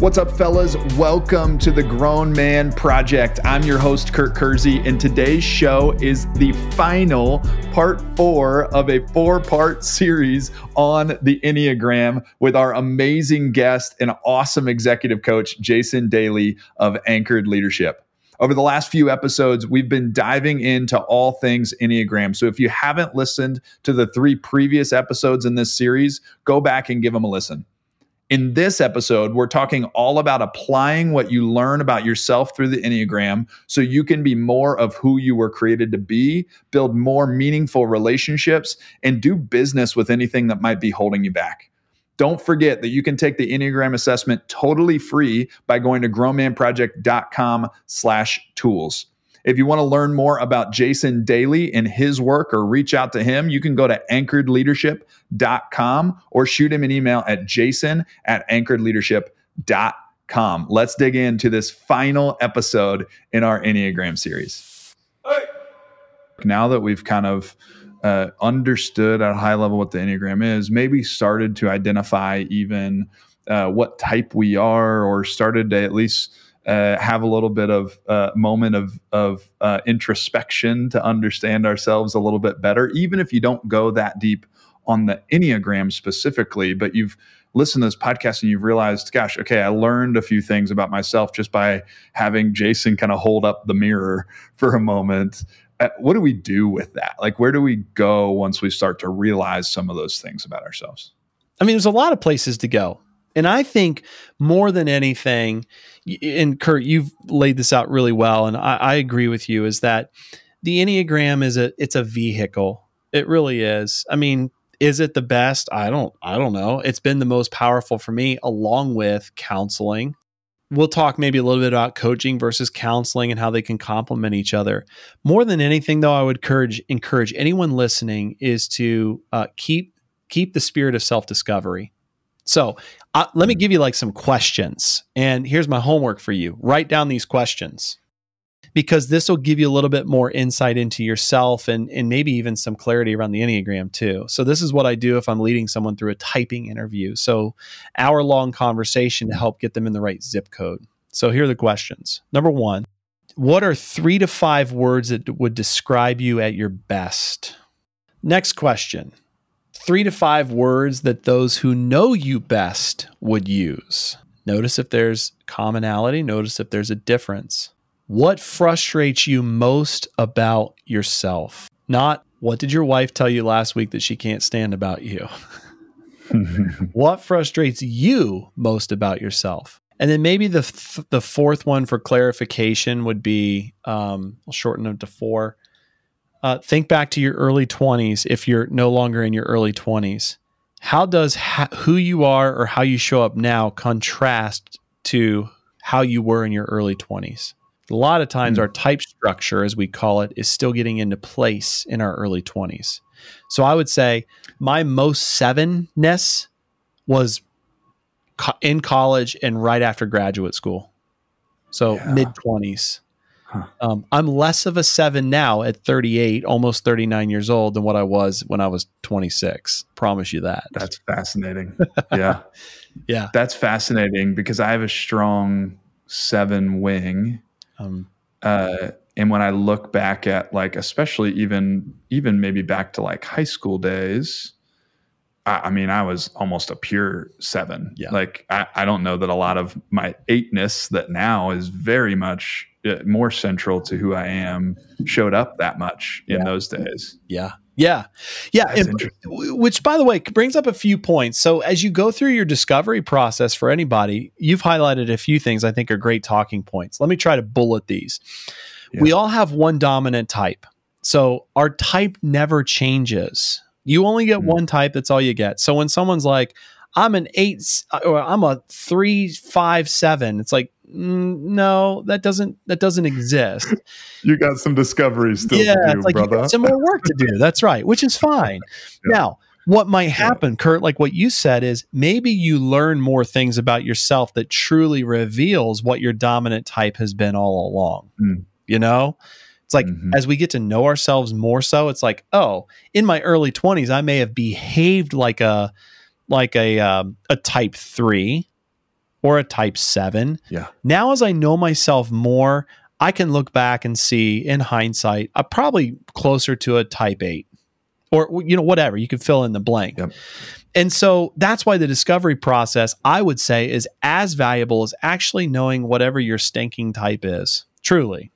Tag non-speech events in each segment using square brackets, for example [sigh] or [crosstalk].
What's up, fellas? Welcome to the Grown Man Project. I'm your host, Kurt Kersey, and today's show is the final part four of a four part series on the Enneagram with our amazing guest and awesome executive coach, Jason Daily of Anchored Leadership. Over the last few episodes, we've been diving into all things Enneagram. So if you haven't listened to the three previous episodes in this series, go back and give them a listen. In this episode, we're talking all about applying what you learn about yourself through the Enneagram so you can be more of who you were created to be, build more meaningful relationships, and do business with anything that might be holding you back. Don't forget that you can take the Enneagram assessment totally free by going to grownmanproject.com slash tools. If you want to learn more about Jason Daily and his work or reach out to him, you can go to anchoredleadership.com or shoot him an email at jason at anchoredleadership.com. Let's dig into this final episode in our Enneagram series. Now that we've kind of uh, understood at a high level what the Enneagram is, maybe started to identify even uh, what type we are, or started to at least uh, have a little bit of uh, moment of of uh, introspection to understand ourselves a little bit better, even if you don't go that deep on the enneagram specifically, but you've listened to this podcast and you've realized, gosh, okay, I learned a few things about myself just by having Jason kind of hold up the mirror [laughs] for a moment. Uh, what do we do with that? Like, where do we go once we start to realize some of those things about ourselves? I mean, there's a lot of places to go. And I think more than anything, and Kurt, you've laid this out really well, and I, I agree with you, is that the Enneagram is a it's a vehicle. It really is. I mean, is it the best? I don't I don't know. It's been the most powerful for me, along with counseling. We'll talk maybe a little bit about coaching versus counseling and how they can complement each other. More than anything, though, I would encourage encourage anyone listening is to uh, keep keep the spirit of self discovery. So uh, let me give you like some questions. And here's my homework for you write down these questions because this will give you a little bit more insight into yourself and, and maybe even some clarity around the Enneagram too. So, this is what I do if I'm leading someone through a typing interview. So, hour long conversation to help get them in the right zip code. So, here are the questions. Number one, what are three to five words that would describe you at your best? Next question three to five words that those who know you best would use. Notice if there's commonality, notice if there's a difference. What frustrates you most about yourself? Not what did your wife tell you last week that she can't stand about you? [laughs] what frustrates you most about yourself? And then maybe the th- the fourth one for clarification would be um, I'll shorten it to four uh, think back to your early 20s if you're no longer in your early 20s. How does ha- who you are or how you show up now contrast to how you were in your early 20s? A lot of times, mm. our type structure, as we call it, is still getting into place in our early 20s. So I would say my most sevenness was co- in college and right after graduate school. So yeah. mid 20s. Huh. Um, I'm less of a seven now at 38, almost 39 years old, than what I was when I was 26. Promise you that. That's fascinating. [laughs] Yeah. yeah. That's fascinating because I have a strong seven wing. Um, uh, and when I look back at like, especially even, even maybe back to like high school days, I, I mean, I was almost a pure seven. Yeah. Like, I, I don't know that a lot of my eightness that now is very much uh, more central to who I am showed up that much in yeah. those days. Yeah. Yeah. Yeah. And, which, by the way, brings up a few points. So, as you go through your discovery process for anybody, you've highlighted a few things I think are great talking points. Let me try to bullet these. Yeah. We all have one dominant type. So, our type never changes. You only get mm-hmm. one type. That's all you get. So, when someone's like, I'm an eight or I'm a three, five, seven, it's like, mm, no, that doesn't that doesn't exist. [laughs] you got some discoveries still yeah, to do, like brother. some more work to do. [laughs] That's right, which is fine. Yeah. Now, what might happen, yeah. Kurt, like what you said, is maybe you learn more things about yourself that truly reveals what your dominant type has been all along. Mm. You know? It's like mm-hmm. as we get to know ourselves more so, it's like, oh, in my early 20s, I may have behaved like a like a um, a type three or a type seven. Yeah. Now, as I know myself more, I can look back and see in hindsight, I'm probably closer to a type eight or, you know, whatever. You can fill in the blank. Yep. And so that's why the discovery process, I would say, is as valuable as actually knowing whatever your stinking type is. Truly.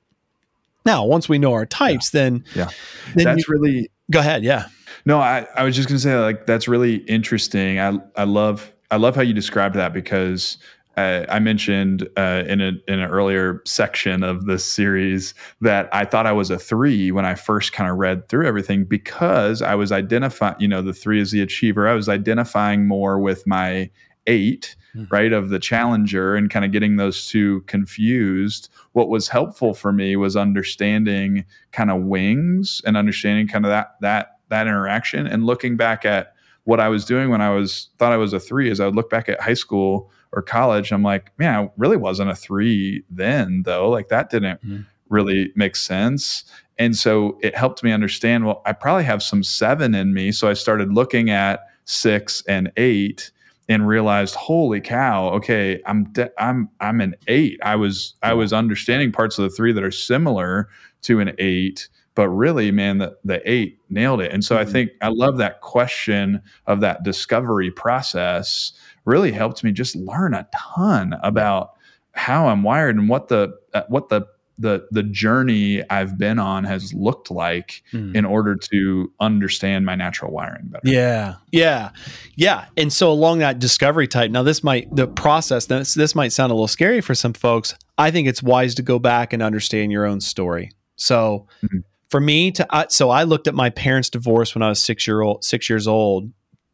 Now, once we know our types, then Yeah. then That's you- really go ahead. Yeah. No, I, I was just gonna say like that's really interesting. I I love I love how you described that because uh, I mentioned uh, in a in an earlier section of this series that I thought I was a three when I first kind of read through everything because I was identifying. You know, the three is the achiever. I was identifying more with my 8 Mhm. right, of the challenger, and kind of getting those two confused. What was helpful for me was understanding kind of wings and understanding kind of that that that interaction and looking back at what I was doing when I was thought I was a three is I would look back at high school or college. I'm like, man, I really wasn't a three then though. Like that didn't Mhm. really make sense. And so it helped me understand, well, I probably have some seven in me. So I started looking at six and eight and realized, holy cow, okay, I'm de- I'm I'm an eight. I was I was understanding parts of the three that are similar to an eight, but really, man, the, the eight nailed it. And so I Mhm. think I love that question of that discovery process really helped me just learn a ton about how I'm wired and what the uh, what the the the journey I've been on has looked like Mm. in order to understand my natural wiring better. Yeah, yeah, yeah. And so along that discovery type, now this might the process. This this might sound a little scary for some folks. I think it's wise to go back and understand your own story. So Mhm. for me to, I, so I looked at my parents' divorce when I was six year old, six years old,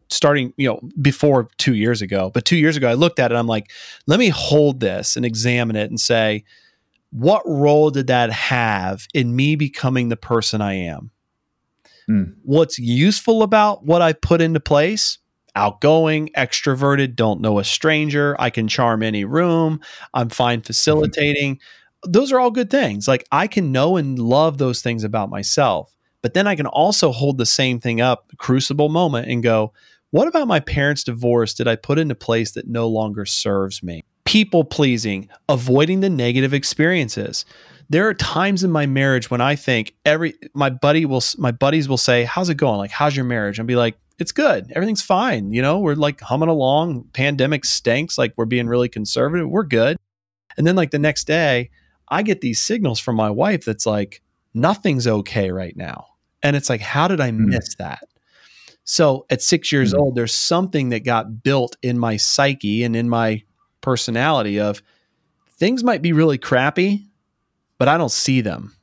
starting you know before two years ago. But two years ago, I looked at it. I'm like, let me hold this and examine it and say, what role did that have in me becoming the person I am? Mm. What's useful about what I put into place? Outgoing, extroverted, don't know a stranger. I can charm any room. I'm fine facilitating. Those are all good things. Like I can know and love those things about myself. But then I can also hold the same thing up, crucible moment, and go, what about my parents' divorce did I put into place that no longer serves me? People pleasing, avoiding the negative experiences. There are times in my marriage when I think every my buddy will my buddies will say, "How's it going? Like, how's your marriage?" And be like, "It's good. Everything's fine. You know, we're like humming along. Pandemic stinks. Like, we're being really conservative. We're good." And then like the next day, I get these signals from my wife that's like, "Nothing's okay right now." And it's like, "How did I Mm. miss that?" So at six years Mm. old, there's something that got built in my psyche and in my personality of things might be really crappy, but I don't see them.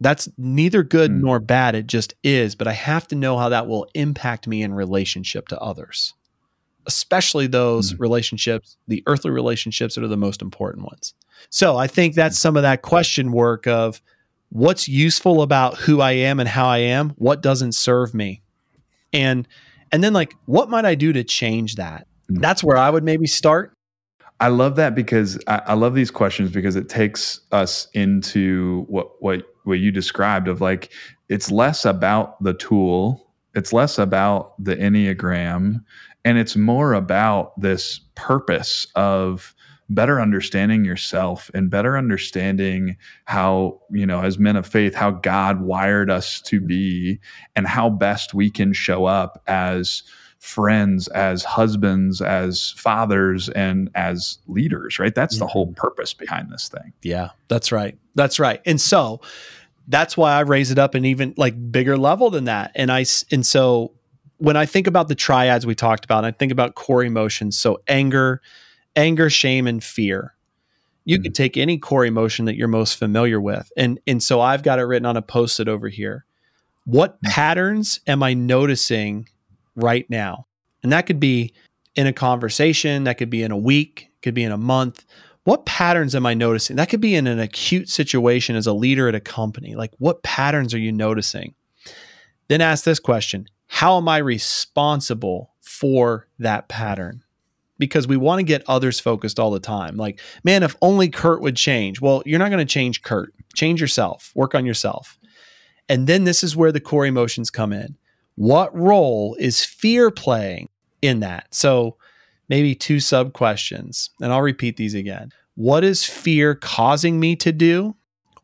That's neither good Mm. nor bad. It just is. But I have to know how that will impact me in relationship to others, especially those Mm. relationships, the earthly relationships that are the most important ones. So I think that's some of that question work of what's useful about who I am and how I am, what doesn't serve me. And and then like what might I do to change that? Mm. That's where I would maybe start. I love that because I, I love these questions because it takes us into what what what you described of like it's less about the tool, it's less about the enneagram, and it's more about this purpose of better understanding yourself and better understanding how you know as men of faith how god wired us to be and how best we can show up as friends, as husbands, as fathers, and as leaders, right? That's the whole purpose behind this thing. Yeah, that's right. That's right. And so that's why I raise it up an even like bigger level than that. And I, and so when I think about the triads we talked about, I think about core emotions. So anger, anger, shame, and fear. You Mhm. could take any core emotion that you're most familiar with. And and so I've got it written on a post-it over here. What Mhm. patterns am I noticing right now? And that could be in a conversation, that could be in a week, could be in a month. What patterns am I noticing? That could be in an acute situation as a leader at a company. Like, what patterns are you noticing? Then ask this question How am I responsible for that pattern? Because we want to get others focused all the time. Like, man, if only Kurt would change. Well, you're not going to change Kurt. Change yourself, work on yourself. And then this is where the core emotions come in. What role is fear playing in that? So, maybe two sub questions. And I'll repeat these again. What is fear causing me to do?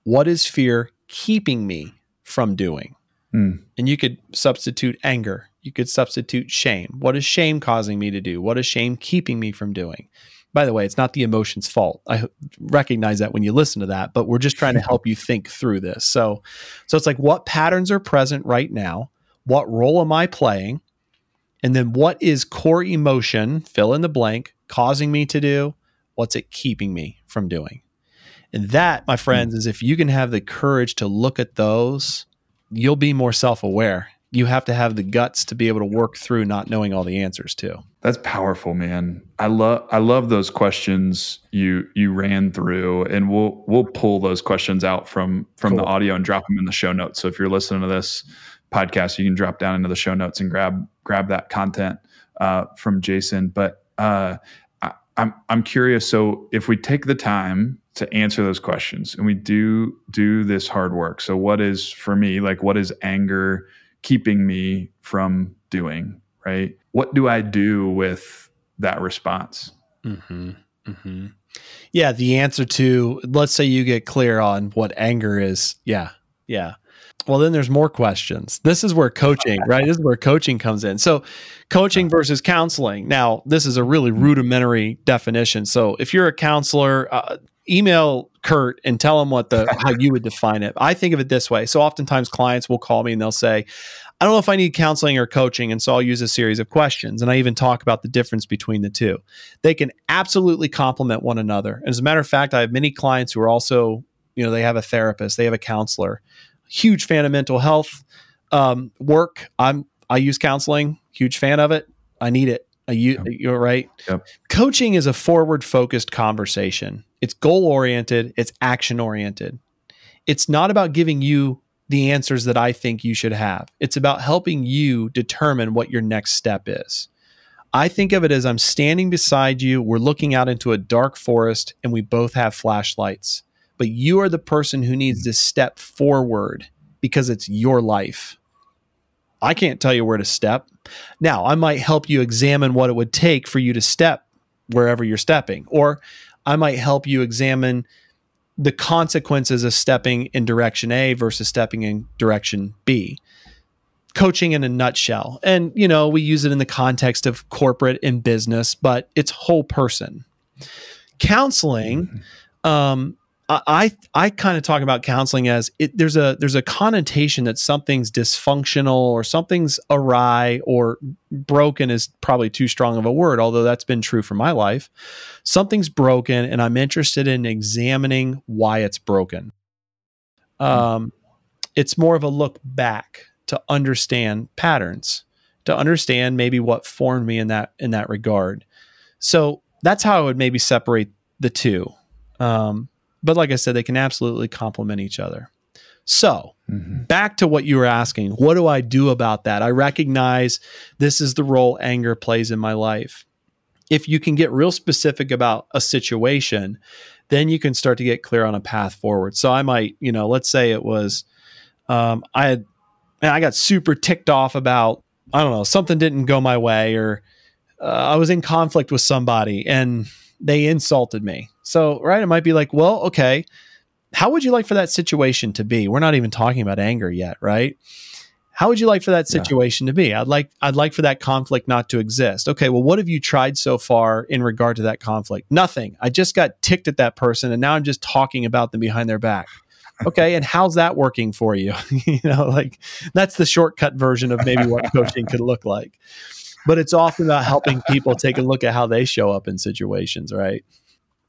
What is fear keeping me from doing? Mm. And you could substitute anger. You could substitute shame. What is shame causing me to do? What is shame keeping me from doing? By the way, it's not the emotion's fault. I recognize that when you listen to that, but we're just trying to [laughs] help you think through this. So, so it's like what patterns are present right now? What role am I playing? And then what is core emotion, fill in the blank, causing me to do? What's it keeping me from doing? And that, my friends, is if you can have the courage to look at those, you'll be more self aware. You have to have the guts to be able to work through not knowing all the answers too. That's powerful, man. I love I love those questions you you ran through, and we'll we'll pull those questions out from from cool. the audio and drop them in the show notes. So if you're listening to this podcast, you can drop down into the show notes and grab grab that content uh, from Jason. But uh, I, I'm I'm curious. So if we take the time to answer those questions and we do do this hard work, so what is for me like what is anger keeping me from doing? Right? What do I do with that response? Mm-hmm. Mm-hmm. Yeah, the answer to let's say you get clear on what anger is. Yeah, yeah. Well, then there's more questions. This is where coaching, right? This is where coaching comes in. So, coaching versus counseling. Now, this is a really rudimentary definition. So, if you're a counselor, uh, email Kurt and tell him what the how you would define it. I think of it this way. So, oftentimes clients will call me and they'll say, I don't know if I need counseling or coaching. And so I'll use a series of questions. And I even talk about the difference between the two. They can absolutely complement one another. And as a matter of fact, I have many clients who are also, you know, they have a therapist, they have a counselor huge fan of mental health um, work. I'm I use counseling. Huge fan of it. I need it. I, you. You're right. Yep. Coaching is a forward focused conversation. It's goal oriented. It's action oriented. It's not about giving you the answers that I think you should have. It's about helping you determine what your next step is. I think of it as I'm standing beside you, we're looking out into a dark forest, and we both have flashlights but you are the person who needs to step forward because it's your life. I can't tell you where to step. Now, I might help you examine what it would take for you to step wherever you're stepping, or I might help you examine the consequences of stepping in direction A versus stepping in direction B. Coaching in a nutshell. And, you know, we use it in the context of corporate and business, but it's whole person. Counseling um, I I kind of talk about counseling as it, there's a there's a connotation that something's dysfunctional or something's awry or broken is probably too strong of a word, although that's been true for my life. Something's broken, and I'm interested in examining why it's broken. Um, it's more of a look back to understand patterns, to understand maybe what formed me in that in that regard. So that's how I would maybe separate the two. Um, but like I said, they can absolutely complement each other. So, mm-hmm. back to what you were asking, what do I do about that? I recognize this is the role anger plays in my life. If you can get real specific about a situation, then you can start to get clear on a path forward. So, I might, you know, let's say it was, um, I had, and I got super ticked off about, I don't know, something didn't go my way, or uh, I was in conflict with somebody and they insulted me. So, right, it might be like, well, okay, how would you like for that situation to be? We're not even talking about anger yet, right? How would you like for that situation yeah. to be? I'd like I'd like for that conflict not to exist. Okay, well, what have you tried so far in regard to that conflict? Nothing. I just got ticked at that person and now I'm just talking about them behind their back. Okay, and how's that working for you? [laughs] you know, like that's the shortcut version of maybe what coaching could look like but it's often about helping people take a look at how they show up in situations, right?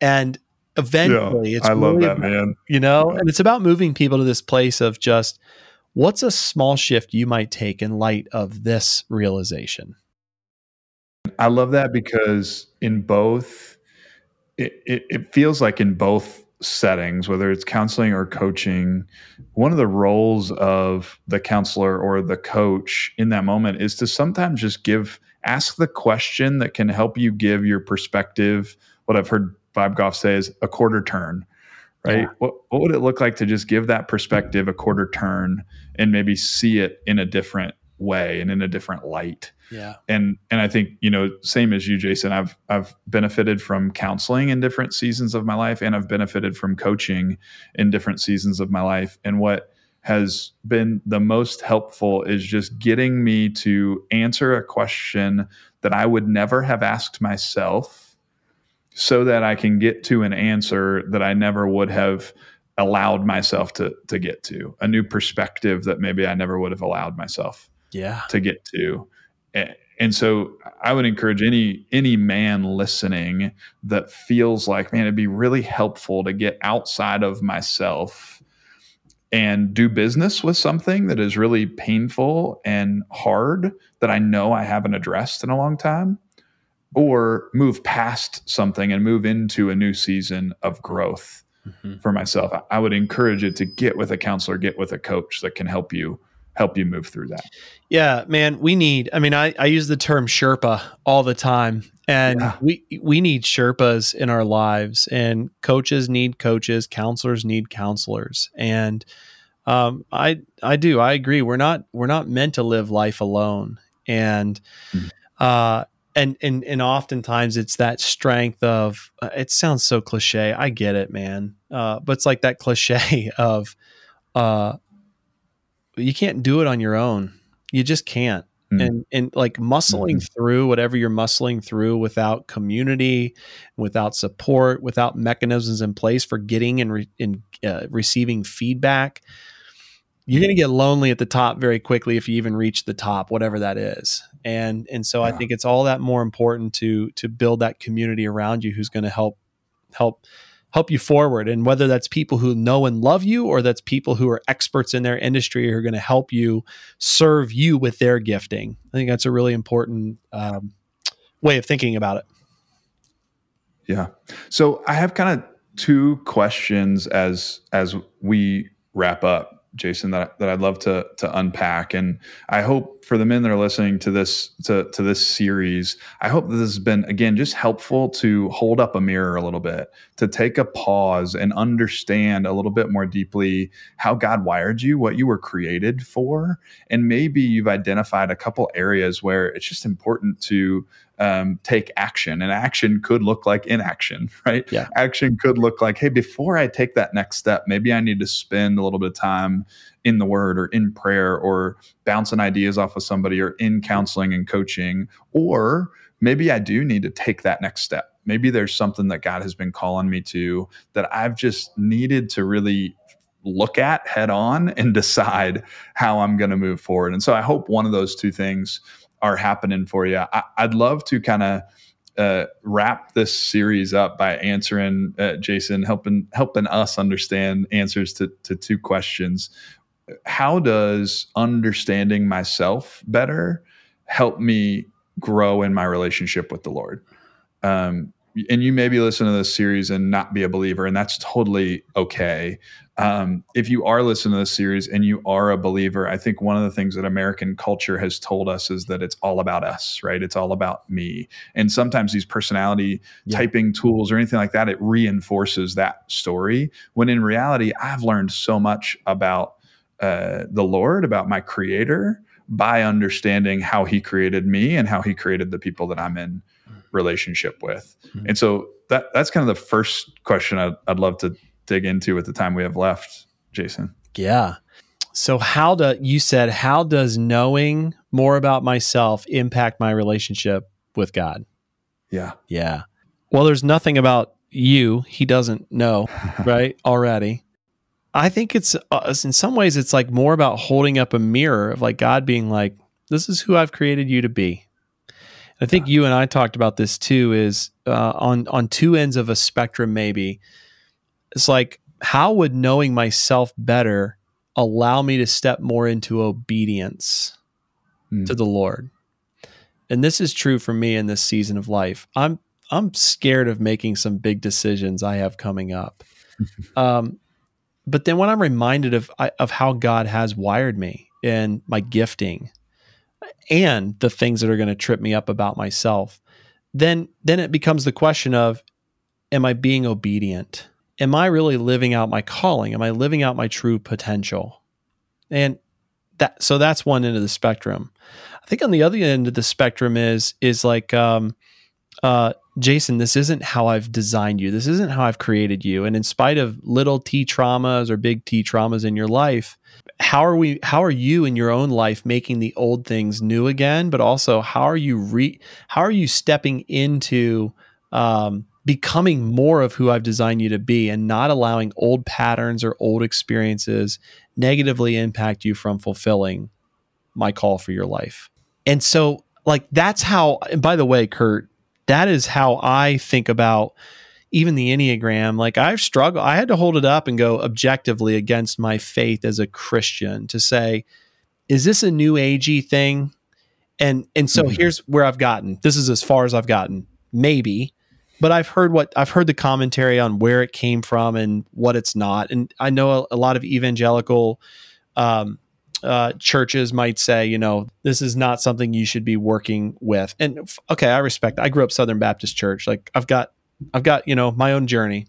And eventually, yeah, it's I really love that about, man. You know, yeah. and it's about moving people to this place of just what's a small shift you might take in light of this realization. I love that because in both, it, it, it feels like in both settings, whether it's counseling or coaching, one of the roles of the counselor or the coach in that moment is to sometimes just give, ask the question that can help you give your perspective. What I've heard Bob Goff say is a quarter turn, right? Yeah. What, what would it look like to just give that perspective a quarter turn and maybe see it in a different way and in a different light. Yeah. And and I think, you know, same as you Jason, I've I've benefited from counseling in different seasons of my life and I've benefited from coaching in different seasons of my life. And what has been the most helpful is just getting me to answer a question that I would never have asked myself so that I can get to an answer that I never would have allowed myself to to get to a new perspective that maybe I never would have allowed myself yeah. to get to and so I would encourage any any man listening that feels like man it'd be really helpful to get outside of myself and do business with something that is really painful and hard that I know I haven't addressed in a long time or move past something and move into a new season of growth mm-hmm. for myself. I would encourage it to get with a counselor, get with a coach that can help you help you move through that. Yeah, man, we need I mean I I use the term Sherpa all the time and yeah. we we need Sherpas in our lives and coaches need coaches, counselors need counselors. And um I I do. I agree. We're not we're not meant to live life alone. And mm-hmm. uh and and and oftentimes it's that strength of uh, it sounds so cliche i get it man uh, but it's like that cliche [laughs] of uh, you can't do it on your own you just can't mm. and and like muscling mm-hmm. through whatever you're muscling through without community without support without mechanisms in place for getting and, re- and uh, receiving feedback you're going to get lonely at the top very quickly if you even reach the top whatever that is and and so yeah. i think it's all that more important to to build that community around you who's going to help help help you forward. And whether that's people who know and love you or that's people who are experts in their industry who are going to help you serve you with their gifting. I think that's a really important um, way of thinking about it. Yeah. So i have kind of two questions as as we wrap up Jason, that, that I'd love to to unpack. And I hope for the men that are listening to this to, to this series, I hope that this has been again just helpful to hold up a mirror a little bit, to take a pause and understand a little bit more deeply how God wired you, what you were created for. And maybe you've identified a couple areas where it's just important to um, take action. And action could look like inaction, [laughs] right? Yeah. Action could look like, hey, before I take that next step, maybe I need to spend a little bit of time in the word or in prayer or bouncing ideas off of somebody or in counseling and coaching. Or maybe I do need to take that next step. Maybe there's something that God has been calling me to that I've just needed to really look at head on and [laughs] decide how I'm going to move forward. And so I hope one of those two things are happening for you. I, would love to kind of uh, wrap this series up by answering uh, Jason, helping helping us understand answers to to two questions. How does understanding myself better help me grow in my relationship with the Lord? Um, and you maybe listen to this series and not be a believer, and that's totally okay. Um, if you are listening to this series and you are a believer, I think one of the things that American culture has told us is that it's all about us, right? It's all about me. And sometimes these personality yeah. typing tools or anything like that, it reinforces that story. When in reality, I've learned so much about uh, the Lord, about my creator, by understanding how he created me and how he created the people that I'm in relationship with. Mm-hmm. And so that that's kind of the first question I'd, I'd love to dig into at the time we have left, Jason. Yeah. So how do you said how does knowing more about myself impact my relationship with God? Yeah. Yeah. Well, there's nothing about you he doesn't know, [laughs] right? Already. I think it's uh, in some ways it's like more about holding up a mirror of like God being like this is who I've created you to be. I think you and I talked about this too is uh, on on two ends of a spectrum maybe it's like, how would knowing myself better allow me to step more into obedience mm. to the Lord? And this is true for me in this season of life. I'm I'm scared of making some big decisions I have coming up. [laughs] um, but then when I'm reminded of of how God has wired me and my gifting and the things that are going to trip me up about myself, then then it becomes the question of am I being obedient? am I really living out my calling? Am I living out my true potential? And that so that's one end of the spectrum. I think on the other end of the spectrum is is like um, uh, Jason, this isn't how I've designed you. This isn't how I've created you. And in spite of little T traumas or big T traumas in your life, how are we how are you in your own life making the old things new again? But also how are you re how are you stepping into um, becoming more of who I've designed you to be and not allowing old patterns or old experiences negatively impact you from fulfilling my call for your life. And so like that's how and by the way, Kurt, that is how I think about even the Enneagram. Like I've struggled, I had to hold it up and go objectively against my faith as a Christian to say, is this a new agey thing? And and so mm-hmm. here's where I've gotten. This is as far as I've gotten. Maybe. But I've heard what I've heard the commentary on where it came from and what it's not. And I know a, a lot of evangelical um, uh, churches might say, you know, this is not something you should be working with. And okay, I respect. I grew up Southern Baptist Church. Like I've got, I've got, you know, my own journey.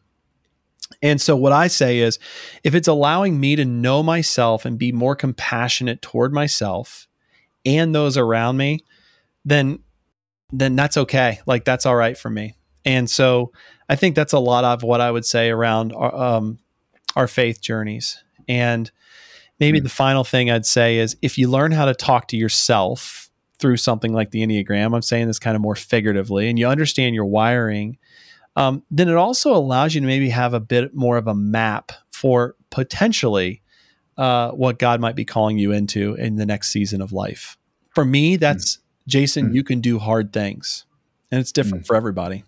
And so what I say is, if it's allowing me to know myself and be more compassionate toward myself and those around me, then then that's okay. Like that's all right for me. And so I think that's a lot of what I would say around our, um, our faith journeys. And maybe mm the final thing I'd say is if you learn how to talk to yourself through something like the Enneagram, I'm saying this kind of more figuratively, and you understand your wiring, um, then it also allows you to maybe have a bit more of a map for potentially uh, what God might be calling you into in the next season of life. For me, hmm. that's mm Jason, mm you can do hard things, and it's different mm for everybody.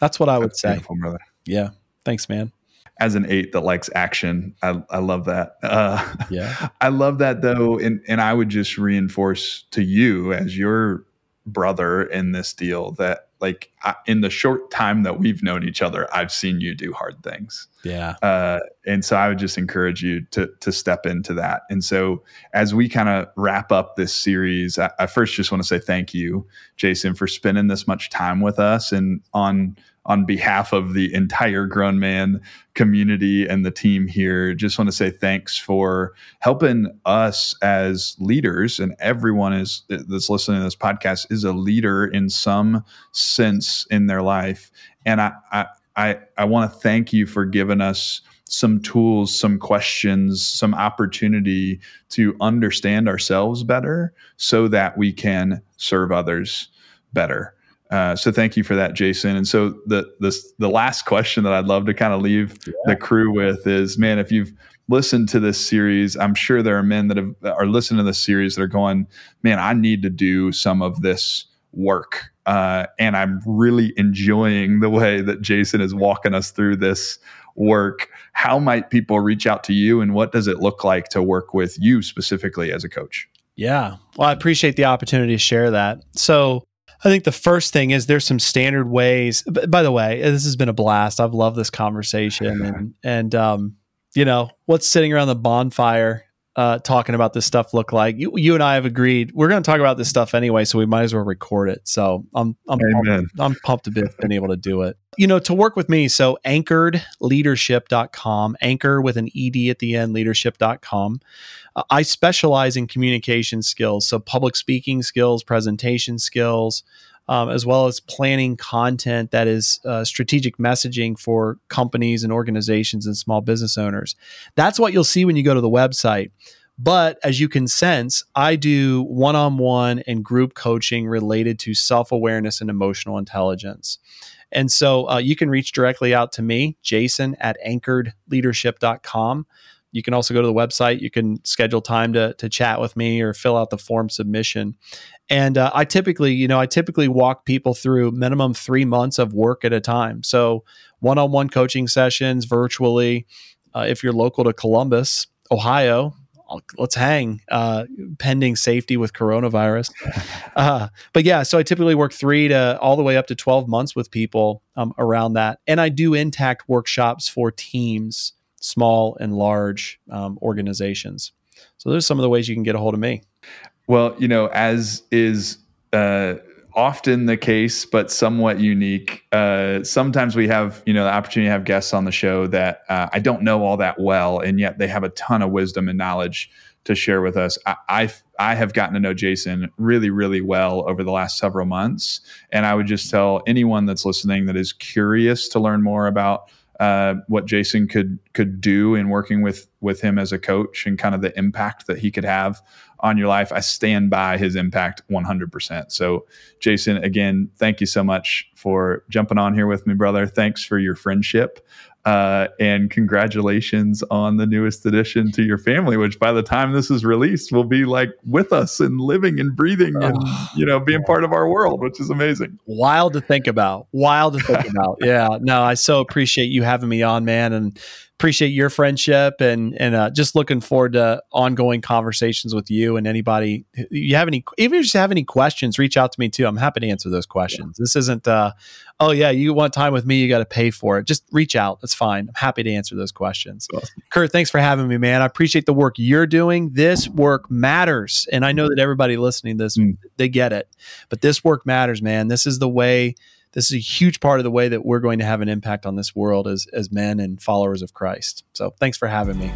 That's what I would say. Brother. Yeah. Thanks, man as an eight that likes action. I, I love that. [laughs] Uh, yeah. I love that though. And, and I would just reinforce to you as your brother in this deal that like I, in the short time that we've known each other, I've seen you do hard things. Yeah. Uh, and so I would just encourage you to to step into that. And so as we kind of wrap up this series, I, I first just want to say thank you, Jason, for spending this much time with us and on on behalf of the entire grown man community and the team here just want to say thanks for helping us as leaders and everyone is that's listening to this podcast is a leader in some sense in their life and i i i, I want to thank you for giving us some tools, some questions, some opportunity to understand ourselves better so that we can serve others better. Uh, so thank you for that, Jason. And so the the the last question that I'd love to kind of leave yeah. the crew with is, man, if you've listened to this series, I'm sure there are men that have, are listening to this series that are going, man, I need to do some of this work, uh, and I'm really enjoying the way that Jason is walking us through this work. How might people reach out to you, and what does it look like to work with you specifically as a coach? Yeah, well, I appreciate the opportunity to share that. So I think the first thing is there's some standard ways. By the way, this has been a blast. I've loved this conversation, [laughs] and and um, you know what's sitting around the bonfire uh, talking about this stuff look like? You, you and I have agreed we're going to talk about this stuff anyway, so we might as well record it. So I'm I'm pumped, I'm pumped to be been able to do it. You know, to work with me, so anchoredleadership.com, anchor with an ed at the end, leadership.com. Uh, I specialize in communication skills, so public speaking skills, presentation skills, um, as well as planning content that is uh, strategic messaging for companies and organizations and small business owners. That's what you'll see when you go to the website. But as you can sense, I do one on one and group coaching related to self awareness and emotional intelligence. And so uh, you can reach directly out to me, Jason at anchoredleadership.com. You can also go to the website. You can schedule time to, to chat with me or fill out the form submission. And uh, I typically, you know, I typically walk people through minimum three months of work at a time. So one on one coaching sessions virtually. Uh, if you're local to Columbus, Ohio, let's hang uh, pending safety with coronavirus [laughs] uh, but yeah so i typically work three to all the way up to 12 months with people um, around that and i do intact workshops for teams small and large um, organizations so there's some of the ways you can get a hold of me well, you know, as is uh, often the case, but somewhat unique. Uh, sometimes we have, you know, the opportunity to have guests on the show that uh, I don't know all that well, and yet they have a ton of wisdom and knowledge to share with us. I, I, I have gotten to know Jason really, really well over the last several months, and I would just tell anyone that's listening that is curious to learn more about uh, what Jason could could do in working with with him as a coach and kind of the impact that he could have on your life. I stand by his impact 100%. So, Jason, again, thank you so much for jumping on here with me, brother. Thanks for your friendship. Uh, and congratulations on the newest addition to your family, which by the time this is released will be like with us and living and breathing and oh, you know being part of our world, which is amazing. Wild to think about. Wild to think about. Yeah. No, I so appreciate you having me on, man, and appreciate your friendship and and uh, just looking forward to ongoing conversations with you and anybody you have any even if you just have any questions reach out to me too. I'm happy to answer those questions. Yeah. this isn't uh, oh yeah you want time with me you got to pay for it. Just reach out. That's fine. I'm happy to answer those questions. Awesome. kurt thanks for having me man. I appreciate the work you're doing. This work matters and i know that everybody listening to this mm. they get it but this work matters man. This is the way this is a huge part of the way that we're going to have an impact on this world as, as men and followers of Christ. So thanks for having me.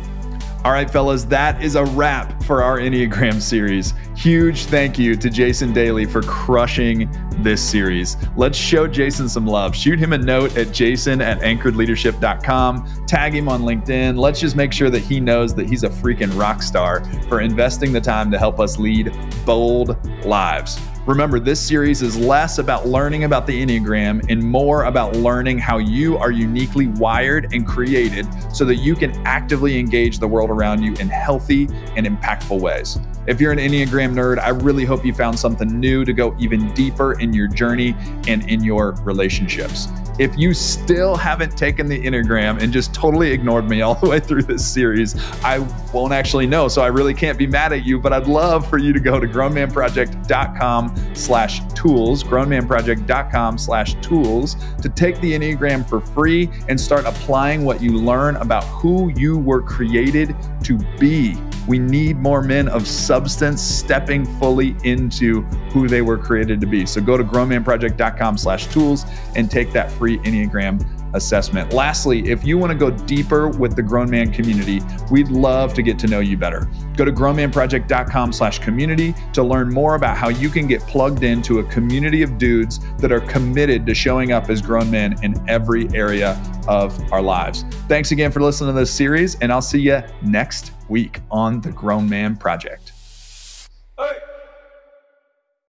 All right, fellas, that is a wrap for our Enneagram series. Huge thank you to Jason Daily for crushing this series. Let's show Jason some love. Shoot him a note at jason at anchoredleadership.com. Tag him on LinkedIn. Let's just make sure that he knows that he's a freaking rock star for investing the time to help us lead bold lives. Remember, this series is less about learning about the Enneagram and more about learning how you are uniquely wired and created so that you can actively engage the world around you in healthy and impactful ways. If you're an Enneagram nerd, I really hope you found something new to go even deeper in your journey and in your relationships. If you still haven't taken the Enneagram and just totally ignored me [laughs] all the way through this series, I won't actually know. So I really can't be mad at you, but I'd love for you to go to grownmanproject.com slash tools, grownmanproject.com slash tools to take the Enneagram for free and start applying what you learn about who you were created to be. We need more men of substance stepping fully into who they were created to be. So go to grownmanproject.com slash tools and take that free Enneagram assessment. Lastly, if you want to go deeper with the Grown Man community, we'd love to get to know you better. Go to grownmanproject.com slash community to learn more about how you can get plugged into a community of dudes that are committed to showing up as grown men in every area of our lives. Thanks again for listening to this series, and I'll see you next week on the Grown Man Project.